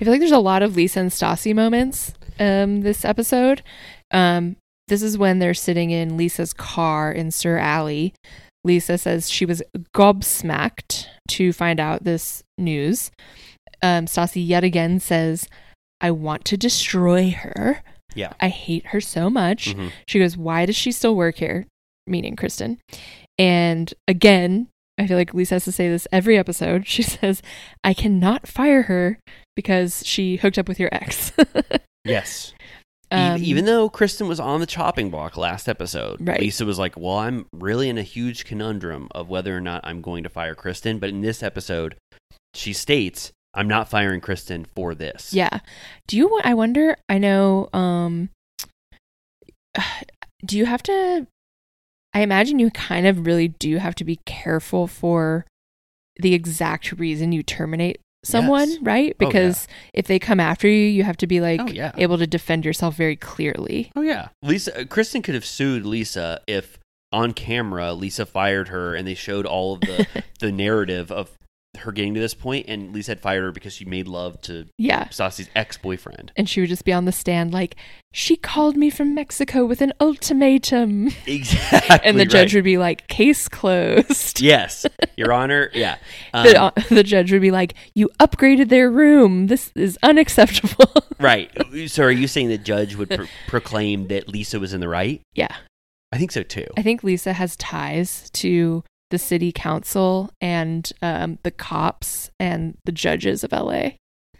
I feel like there's a lot of Lisa and Stassi moments um this episode. Um this is when they're sitting in Lisa's car in SUR Alley. Lisa says she was gobsmacked to find out this news. Um Stassi yet again says, I want to destroy her. Yeah. I hate her so much. Mhm. She goes, Why does she still work here? Meaning Kristen. And again, I feel like Lisa has to say this every episode. She says, I cannot fire her because she hooked up with your ex. Yes. Um, Even though Kristen was on the chopping block last episode, Right. Lisa was like, Well, I'm really in a huge conundrum of whether or not I'm going to fire Kristen. But in this episode, she states, I'm not firing Kristen for this. Yeah. Do you I wonder I know um do you have to I imagine you kind of really do have to be careful for the exact reason you terminate someone, Yes. right? Oh, yeah. Because if they come after you, you have to be like Oh, yeah. able to defend yourself very clearly. Oh, yeah. Lisa, uh, Kristen could have sued Lisa if on camera Lisa fired her and they showed all of the, the narrative of her getting to this point and Lisa had fired her because she made love to Yeah. Stassi's ex boyfriend. And she would just be on the stand like, she called me from Mexico with an ultimatum. Exactly. and the judge right. would be like, case closed. Yes, Your Honor. Yeah. the, Um, the judge would be like, "You upgraded their room. This is unacceptable." right. So are you saying the judge would pro- proclaim that Lisa was in the right? yeah, I think so too. I think Lisa has ties to the city council and um, the cops and the judges of LA.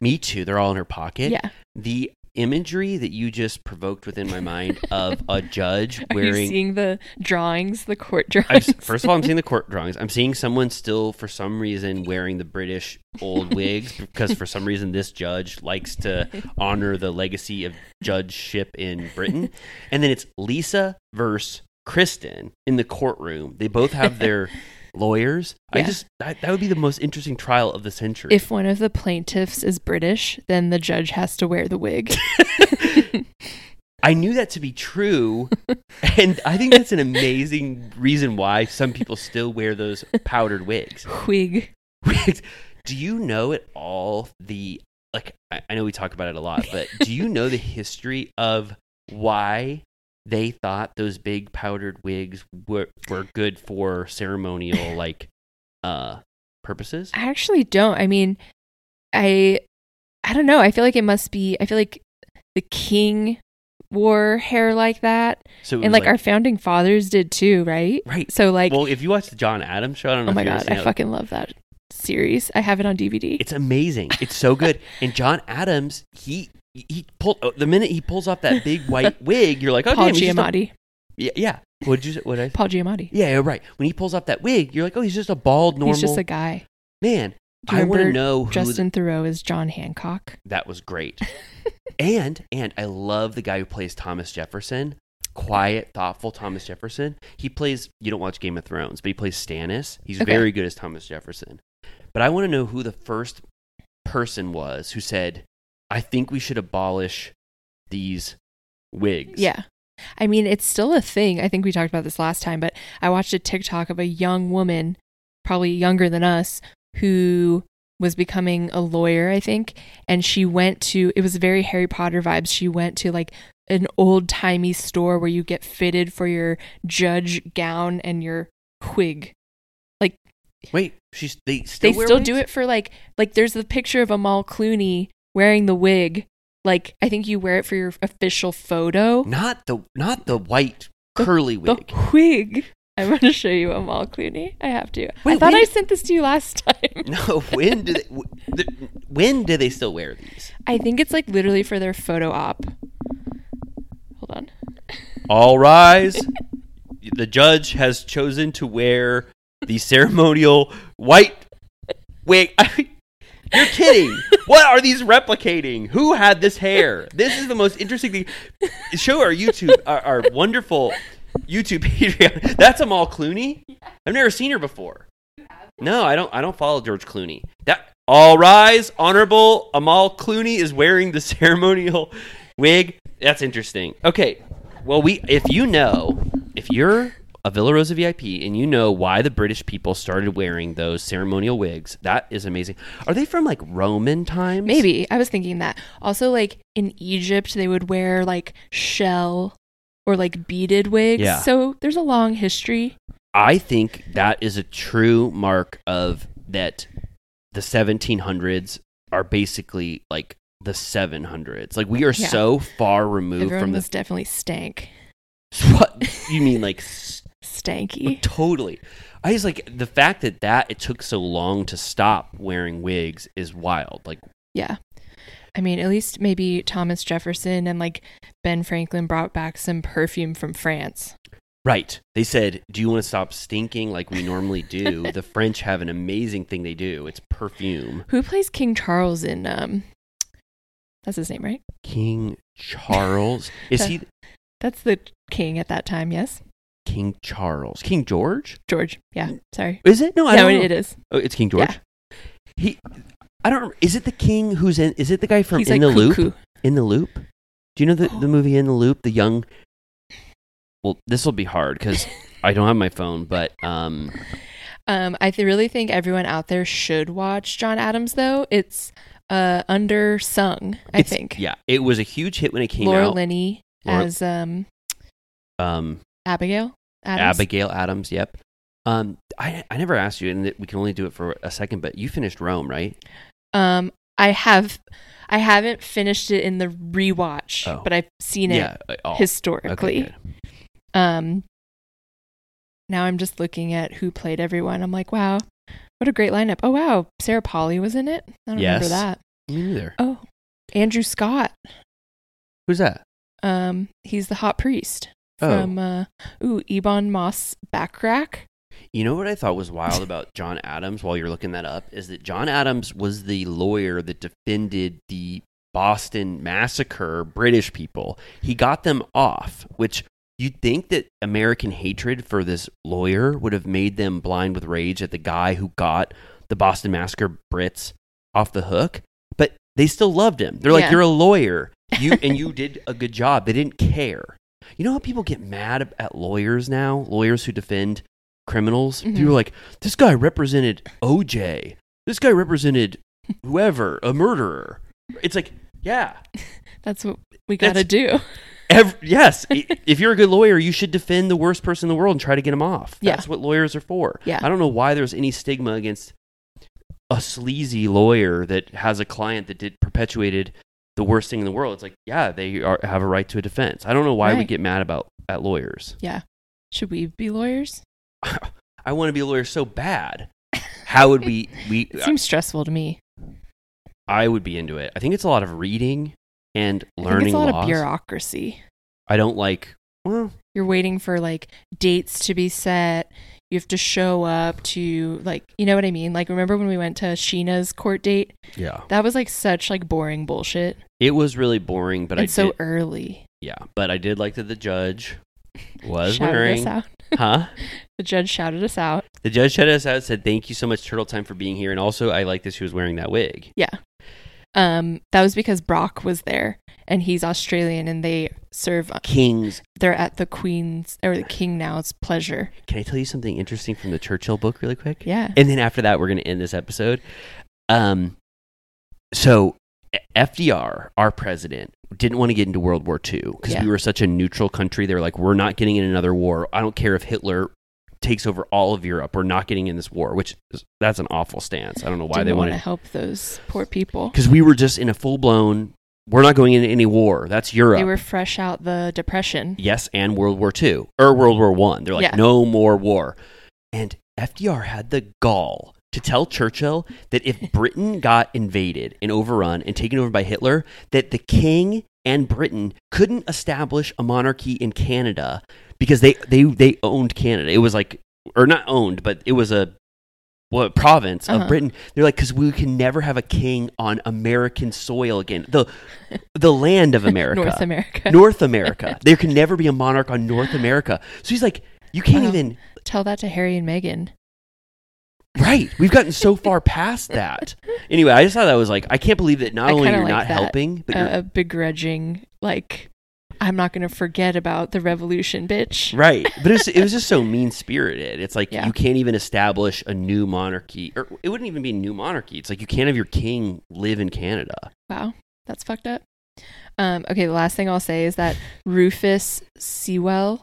Me too. They're all in her pocket. Yeah. The imagery that you just provoked within my mind of a judge Are you wearing. seeing the drawings, the court drawings? first of all, I'm seeing the court drawings. I'm seeing someone still, for some reason, wearing the British old wigs because, for some reason, this judge likes to honor the legacy of judgeship in Britain. And then it's Lisa versus Kristen in the courtroom. They both have their lawyers. I just that, that would be the most interesting trial of the century. if one of the plaintiffs is British, then the judge has to wear the wig. I knew that to be true, and I think that's an amazing reason why some people still wear those powdered wigs. Wig. Wigs. Do you know at all the like? I, I know we talk about it a lot, but do you know the history of why they thought those big powdered wigs were were good for ceremonial like uh purposes? I actually don't. I mean, I I don't know. I feel like it must be. I feel like the king wore hair like that, So and was like, our founding fathers did too, right? right. So like, well, if you watch the John Adams show, I don't know. oh my if god, I it. fucking love that series. I have it on DVD. It's amazing. It's so good. and John Adams, he he pulled oh, uh, the minute he pulls off that big white wig, you're like, oh, Paul damn, just a- Giamatti. yeah, yeah. What did you say? What I? Paul Giamatti. Yeah, right. When he pulls off that wig, you're like, oh, he's just a bald, normal He's just a guy. man. Do you I want to know who Justin Theroux is John Hancock. that was great. and and I love the guy who plays Thomas Jefferson. quiet, thoughtful Thomas Jefferson. He plays. You don't watch Game of Thrones, but he plays Stannis. He's Okay. very good as Thomas Jefferson. But I want to know who the first person was who said, "I think we should abolish these wigs." Yeah. I mean, it's still a thing. I think we talked about this last time, but I watched a TikTok of a young woman, probably younger than us, who was becoming a lawyer, I think. And she went to, it was very Harry Potter vibes. She went to like an old timey store where you get fitted for your judge gown and your wig. Like, Wait, she's they still they still do it for like, like there's the picture of Amal Clooney wearing the wig. Like, I think you wear it for your official photo. Not the not the white The- curly The wig. wig. I'm going to show you Amal Clooney. I have to. I thought when I sent this to you last time. No, when do they? When do they still wear these? I think it's like literally for their photo op. Hold on. All rise. the judge has chosen to wear the ceremonial white wig. You're kidding. what are these replicating? Who had this hair? This is the most interesting thing. Show our YouTube, our, our wonderful YouTube Patreon. That's Amal Clooney. I've never seen her before. No, I don't. I don't follow George Clooney. That all rise, honorable Amal Clooney is wearing the ceremonial wig. That's interesting. Okay, well, we if you know if you're a Villa Rosa VIP and you know why the British people started wearing those ceremonial wigs, that is amazing. Are they from like Roman times? Maybe. I was thinking that. Also, like in Egypt, they would wear like shell or like beaded wigs. Yeah. So there's a long history. I think that is a true mark of that the 1700s are basically like the 700s. Like we are Yeah. so far removed Everyone from this. definitely stank. what you mean like Stanky. totally. I just like the fact that that it took so long to stop wearing wigs is wild. Like Yeah. I mean, at least maybe Thomas Jefferson and like Ben Franklin brought back some perfume from France. right. They said, "Do you want to stop stinking like we normally do?" the French have an amazing thing they do. It's perfume. Who plays King Charles in um That's his name, right? King Charles. Is he That's the king at that time, yes? King Charles? King George? George. Yeah. Sorry. Is it? No, I yeah, don't know. it is. Oh, it's King George. Yeah. He, I don't. Is it the king who's in? Is it the guy from He's In like the cuckoo. Loop? In the Loop. Do you know the the movie In the Loop? The young. Well, this will be hard because I don't have my phone, but um, Um, I th- really think everyone out there should watch John Adams, though. It's uh undersung, I it's- think. yeah, it was a huge hit when it came Laura out. Linney Laura- as um um, Abigail Adams. Abigail Adams. Yep. Um, I I never asked you, and we can only do it for a second, but you finished Rome, right? Um, I have, I haven't finished it in the rewatch, Oh. but I've seen it yeah. uh, oh, historically. Okay. Um, now I'm just looking at who played everyone. I'm like, wow, what a great lineup. Oh wow, Sarah Polley was in it. I don't Yes. remember that. Me neither. Oh, Andrew Scott. Who's that? Um, he's the hot priest Oh. uh, ooh, Ebon Moss Backrack. You know what I thought was wild about John Adams while you're looking that up is that John Adams was the lawyer that defended the Boston massacre British people. He got them off, which you'd think that American hatred for this lawyer would have made them blind with rage at the guy who got the Boston massacre Brits off the hook, but they still loved him. They're like, Yeah. "You're a lawyer. You and you did a good job." They didn't care. You know how people get mad at lawyers now? Lawyers who defend criminals. Mhm. People are like, this guy represented OJ. This guy represented whoever, a murderer. It's like, yeah. That's what we got to do. Ev- yes. If you're a good lawyer, you should defend the worst person in the world and try to get him off. Yeah. That's what lawyers are for. Yeah. I don't know why there's any stigma against a sleazy lawyer that has a client that did perpetuated the worst thing in the world. It's like, yeah, they are, have a right to a defense. I don't know why we get mad about at lawyers. Yeah. Should we be lawyers? I want to be a lawyer so bad. How would we? We It seems stressful to me. I would be into it. I think it's a lot of reading and learning it's a lot laws. of bureaucracy. I don't like. Well, You're waiting for like dates to be set. You have to show up to like, you know what I mean? Like, remember when we went to Scheana's court date? yeah, That was like such like boring bullshit it was really boring, but and I so did, early. Yeah, but I did like that the judge was shouted wearing. us out. Huh? The judge shouted us out. The judge shouted us out. Said thank you so much, Turtle Time, for being here, and also I like that she was wearing that wig. Yeah. Um, that was because Brock was there, and he's Australian, and they serve. Kings. They're at the Queen's or the King now's pleasure. Can I tell you something interesting from the Churchill book, really quick? Yeah. And then after that, we're going to end this episode. Um, so FDR, our president, didn't want to get into World War II because Yeah. we were such a neutral country. They were like, we're not getting in another war. I don't care if Hitler takes over all of Europe. We're not getting in this war, which is, that's an awful stance. I don't know why Didn't they want wanted to help those poor people. because we were just in a full blown. We're not going into any war. That's Europe. They were fresh out the depression. Yes, and World War II or World War One. They're like, Yeah. no more war. And FDR had the gall to tell Churchill that if Britain got invaded and overrun and taken over by Hitler, that the king and Britain couldn't establish a monarchy in Canada because they they they owned Canada. It was like or not owned, but it was a what province of Uh-huh. Britain. They're like because we can never have a king on American soil again. The the land of America. North America. North America. there can never be a monarch on North America. So he's like, you can't Wow. even. Tell that to Harry and Meghan. Right. We've gotten so far past that. Anyway, I just thought that was like, I can't believe that not I only you're like not that. helping, but Uh, you're. a begrudging, like, I'm not going to forget about the revolution, bitch. Right, but it was, it was just so mean spirited. It's like Yeah. you can't even establish a new monarchy, or it wouldn't even be a new monarchy. It's like you can't have your king live in Canada. Wow, that's fucked up. Um, okay, the last thing I'll say is that Rufus Sewell.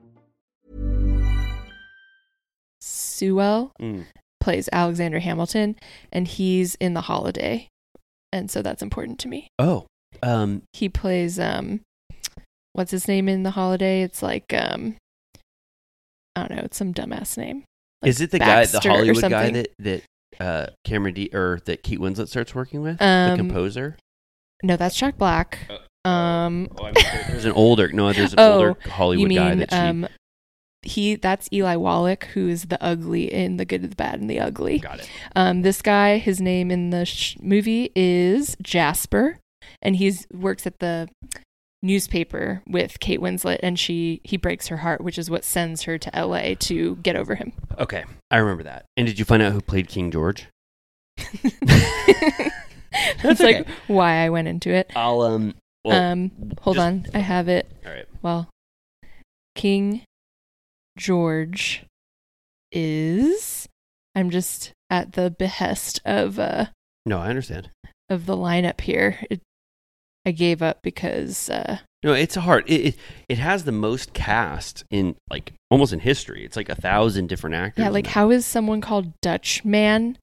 Sewell Mm. plays Alexander Hamilton, and he's in The Holiday, and so that's important to me. Oh, um, He plays um, what's his name in The Holiday? It's like um, I don't know, it's some dumbass name. Like is it the guy, the Hollywood guy that that uh, Cameron D or that Kate Winslet starts working with, the Um, composer? No, that's Jack Black. Um, Oh, I mean, there's an older no, there's an Oh, older Hollywood you guy that she. um, he? That's Eli Wallach, who is the ugly in The Good, the Bad, and the Ugly. got it. Um, this guy, his name in the sh- movie is Jasper, and he's works at the newspaper with Kate Winslet, and she he breaks her heart, which is what sends her to L.A. to get over him. Okay, I remember that. And did you find out who played King George? That's okay. like why I went into it. I'll um. Well, um, hold just- on, I have it. All right. Well, King George is. I'm just at the behest of uh No, I understand. of the lineup here. It, I gave up because uh No, it's a hard. It, it it has the most cast in like almost in history. It's like a thousand different actors. yeah, like how is someone called Dutch Man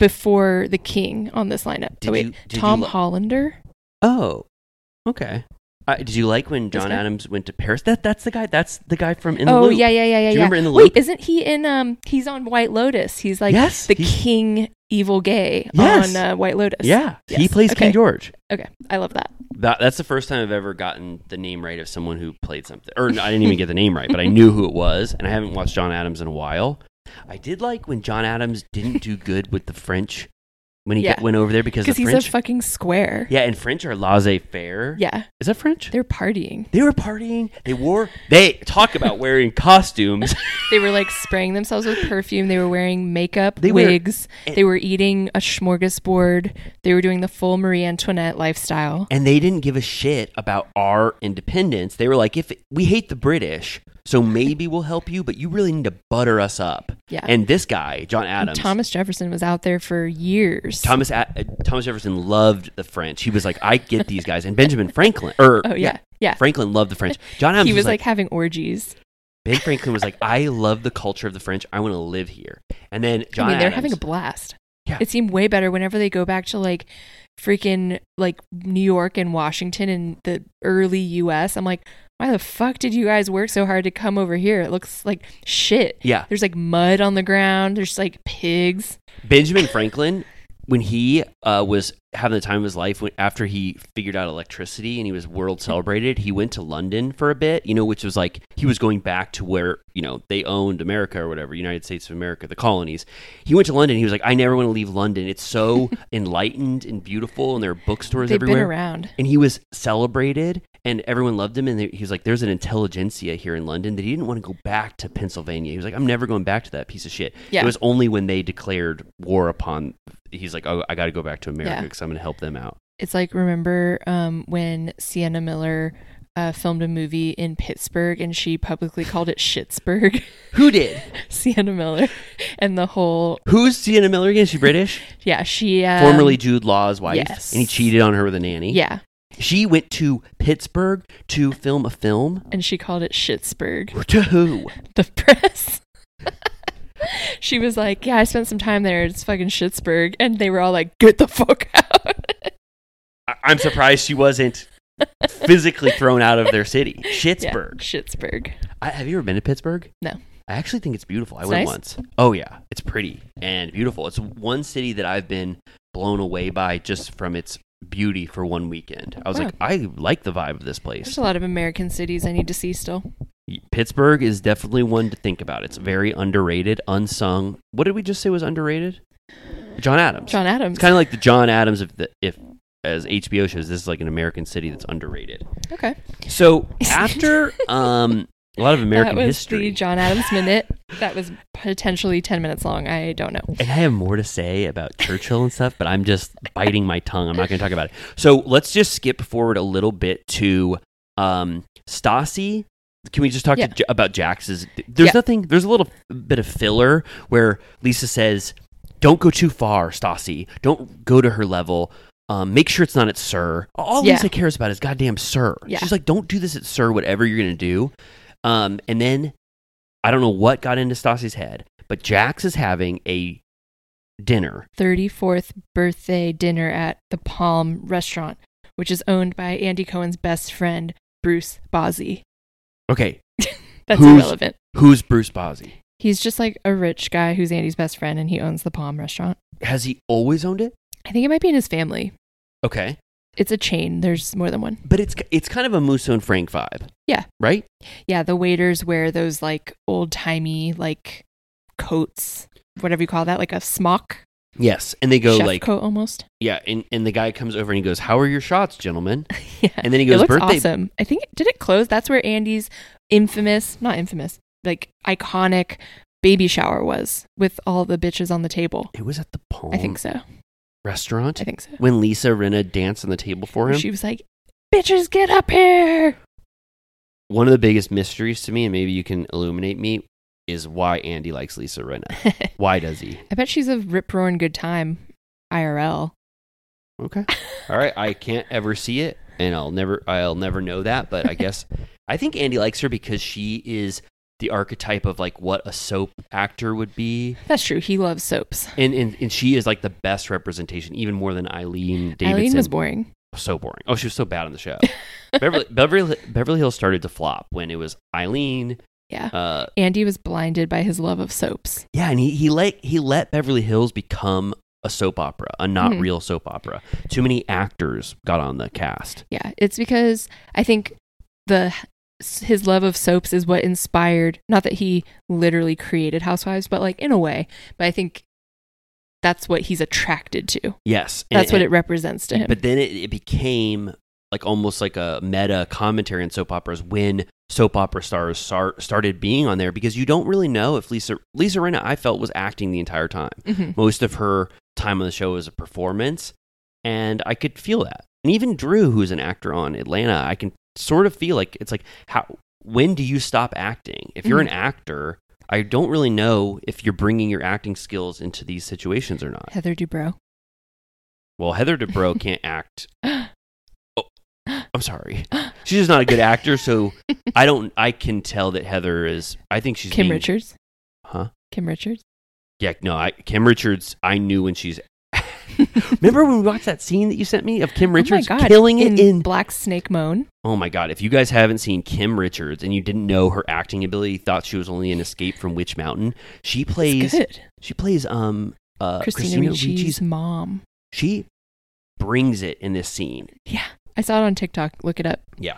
before the King on this lineup? Did oh wait, you- did you Tom Hollander. Oh, okay. Uh, did you like when John? Adams went to Paris? That that's the guy. That's the guy from In the oh Loop. yeah, yeah, yeah, yeah. Do you yeah. remember In the Wait, Loop? isn't he in? Um, he's on White Lotus. He's like Yes, the he's- King Evil Gay Yes. on uh, White Lotus. Yeah, he plays Okay. King George. Okay, I love that. That, that's the first time I've ever gotten the name right of someone who played something. Or I didn't even get the name right, but I knew who it was, and I haven't watched John Adams in a while. I did like when John Adams didn't do good with the French when he Yeah. went over there because the he's French. a fucking square. yeah, and French are laissez faire. Yeah. is that French? They're partying. They were partying. They wore. They talk about wearing costumes. They were like spraying themselves with perfume. They were wearing makeup, They wigs. they were eating a smorgasbord. They were doing the full Marie Antoinette lifestyle. and they didn't give a shit about our independence. They were like, if we hate the British, so maybe we'll help you, but you really need to butter us up. Yeah. And this guy, John And Adams, Thomas Jefferson was out there for years. Thomas A- uh, Thomas Jefferson loved the French. He was like, I get these guys. And Benjamin Franklin, or Oh, yeah. Yeah. Franklin loved the French. John Adams he was like, like having orgies. Ben Franklin was like, I love the culture of the French. I want to live here. And then John I mean, they're Adams, having a blast. Yeah. It seemed way better whenever they go back to like freaking like New York and Washington and the early US. I'm like, why the fuck did you guys work so hard to come over here? It looks like shit. Yeah. There's like mud on the ground. There's like pigs. Benjamin Franklin, when he uh, was having the time of his life, when, after he figured out electricity and he was world celebrated, he went to London for a bit, you know, which was like he was going back to where, you know, they owned America or whatever, United States of America, the colonies. He went to London. He was like, I never want to leave London. It's so enlightened and beautiful, and there are bookstores They've everywhere. been around. And he was celebrated, and everyone loved him. And he was like, "There's an intelligentsia here in London that he didn't want to go back to Pennsylvania." He was like, "I'm never going back to that piece of shit." Yeah. It was only when they declared war upon. He's like, "Oh, I got to go back to America Yeah. because I'm going to help them out." It's like remember um, when Sienna Miller uh, filmed a movie in Pittsburgh and she publicly called it Shitsburg. Who did? Sienna Miller and the whole Who's Sienna Miller again? Is she British? yeah she um, Formerly Jude Law's wife, yes. and he cheated on her with a nanny. yeah she went to Pittsburgh to film a film. and she called it Shitsburg. To who? The press. she was like, "Yeah, I spent some time there. It's fucking Shitsburg," and they were all like, "Get the fuck out." I- I'm surprised she wasn't physically thrown out of their city. Yeah, Schittsburg. I, have you ever been to Pittsburgh? No. I actually think it's beautiful. I It's went nice? once. Oh yeah, it's pretty and beautiful. It's one city that I've been blown away by just from its beauty for one weekend. I was Wow. like, I like the vibe of this place. There's a lot of American cities I need to see still. Pittsburgh is definitely one to think about. It's very underrated, unsung. What did we just say was underrated? John Adams. John Adams. It's kind of like the John Adams of the if as HBO shows. This is like an American city that's underrated. okay. So after um a lot of American that was history, the John Adams minute. That was potentially ten minutes long. I don't know. And I have more to say about Churchill and stuff, but I'm just biting my tongue. I'm not going to talk about it. So let's just skip forward a little bit to um, Stassi. Can we just talk Yeah. to, J- about Jax's? There's Yeah. nothing. There's a little bit of filler where Lisa says, "Don't go too far, Stassi. Don't go to her level. Um, make sure it's not at SUR. All Yeah. Lisa cares about is goddamn SUR. Yeah. She's like, don't do this at SUR. Whatever you're going to do." Um, and then I don't know what got into Stassi's head, but Jax is having a dinner. Thirty fourth birthday dinner at the Palm Restaurant, which is owned by Andy Cohen's best friend Bruce Bozzi. Okay, That's Who's- irrelevant. who's Bruce Bozzi? He's just like a rich guy who's Andy's best friend, and he owns the Palm Restaurant. Has he always owned it? I think it might be in his family. Okay, It's a chain. There's more than one. but it's it's kind of a Musso and Frank vibe. Yeah. right. Yeah, the waiters wear those like old timey like coats, whatever you call that, like a smock Yes, and they go chef like coat almost. yeah, and, and the guy comes over and he goes, "How are your shots, gentlemen?" Yeah, And then he it goes, looks "Birthday." awesome. I think did it close? That's where Andy's infamous, not infamous, like iconic baby shower was with all the bitches on the table. It was at the Palm I think so. restaurant I think so. when Lisa Rinna danced on the table for him. She was like, "Bitches, get up here!" One of the biggest mysteries to me, and maybe you can illuminate me, is why Andy likes Lisa Rinna. why does he? I bet she's a rip roaring good time, IRL. Okay. All right. I can't ever see it, and I'll never, I'll never know that. But I guess I think Andy likes her because she is the archetype of like what a soap actor would be, That's true. He loves soaps. and and, and she is like the best representation, even more than Eileen Davidson. Eileen was boring. so boring. Oh, she was so bad on the show. Beverly, Beverly Beverly Hills started to flop when it was Eileen. Yeah. Uh, Andy was blinded by his love of soaps. yeah, and he he let he let Beverly Hills become a soap opera, a not Mhm. real soap opera. Too many actors got on the cast. Yeah, it's because I think the his love of soaps is what inspired not that he literally created housewives but like in a way but i think that's what he's attracted to. Yes, and- That's what and- it represents to him. But then it, it became like almost like a meta commentary on soap operas when soap opera stars star- started being on there because you don't really know if Lisa Lisa Rinna I felt was acting the entire time. Mhm. Most of her time on the show was a performance, and I could feel that. And even Drew, who's an actor on Atlanta, I can sort of feel like it's like how when do you stop acting? If you're Mhm. an actor, I don't really know if you're bringing your acting skills into these situations or not. Heather Dubrow. Well, Heather Dubrow can't act. Oh, I'm sorry. She's just not a good actor, so I don't. I can tell that Heather is. I think she's Kim being- Richards. Huh? Kim Richards. Yeah, no. I Kim Richards. I knew when she's. Remember when we watched that scene that you sent me of Kim Richards oh my God. killing it in, in? Black Snake Moan. Oh my god! If you guys haven't seen Kim Richards and you didn't know her acting ability, thought she was only in Escape from Witch Mountain, she plays. She plays um uh Christina, Ricci's mom. She brings it in this scene. Yeah, I saw it on TikTok. Look it up. Yeah.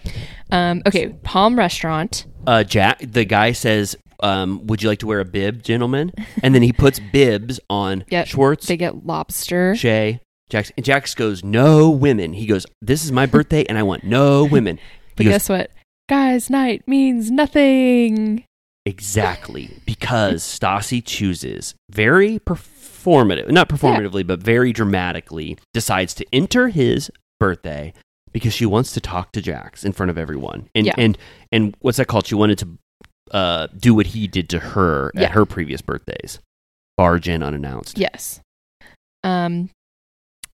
Um, okay, Palm Restaurant. uh, Jack, the guy says, um, "Would you like to wear a bib, gentlemen?" And then he puts bibs on Yeah, Schwartz, They get lobster. Shay, Jax. And Jax goes, "No women." He goes, "This is my birthday, and I want no women." He But goes, guess what? Guys' night means nothing. exactly because Stassi chooses very performative, not performatively, but very dramatically, decides to enter his birthday because she wants to talk to Jax in front of everyone, and Yeah. and and what's that called? She wanted to uh, do what he did to her Yeah. at her previous birthdays, barge in unannounced. Yes. Um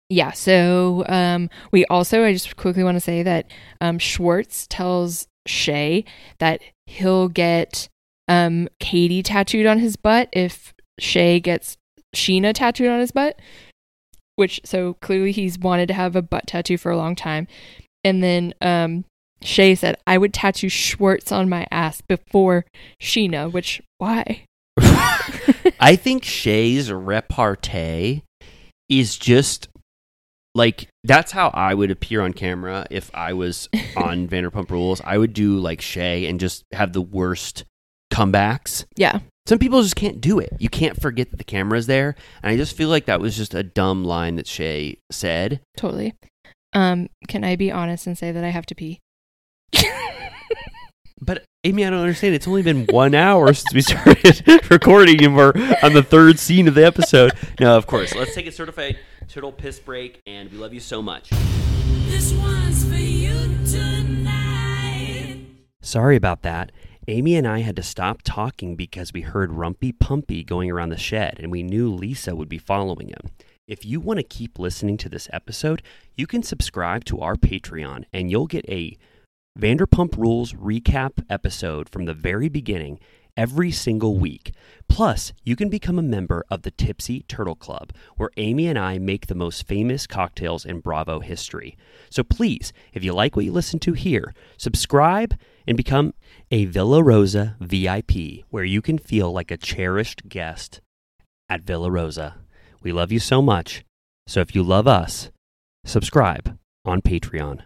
yeah, so um we also I just quickly want to say that um Schwartz tells Shay that he'll get um Katie tattooed on his butt if Shay gets Scheana tattooed on his butt. Which so clearly he's wanted to have a butt tattoo for a long time. And then um Shay said, I would tattoo Schwartz on my ass before Scheana, which why? I think Shay's repartee is just like that's how I would appear on camera if I was on Vanderpump Rules. I would do like Shay and just have the worst comebacks. Yeah. Some people just can't do it. You can't forget that the camera's there. And I just feel like that was just a dumb line that Shay said. Totally. Um, can I be honest and say that I have to pee? But Amy, I don't understand. It's only been one hour since we started recording, and we're on the third scene of the episode. No, of course. Let's take a certified turtle piss break, and we love you so much. This one's for you tonight. Sorry about that. Amy and I had to stop talking because we heard Rumpy Pumpy going around the shed, and we knew Lisa would be following him. If you want to keep listening to this episode, you can subscribe to our Patreon, and you'll get a Vanderpump Rules recap episode from the very beginning every single week. Plus, you can become a member of the Tipsy Turtle Club, where Amy and I make the most famous cocktails in Bravo history. So please, if you like what you listen to here, subscribe and become a Villa Rosa VIP, where you can feel like a cherished guest at Villa Rosa. We love you so much. So if you love us, subscribe on Patreon.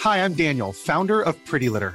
Hi, I'm Daniel, founder of Pretty Litter.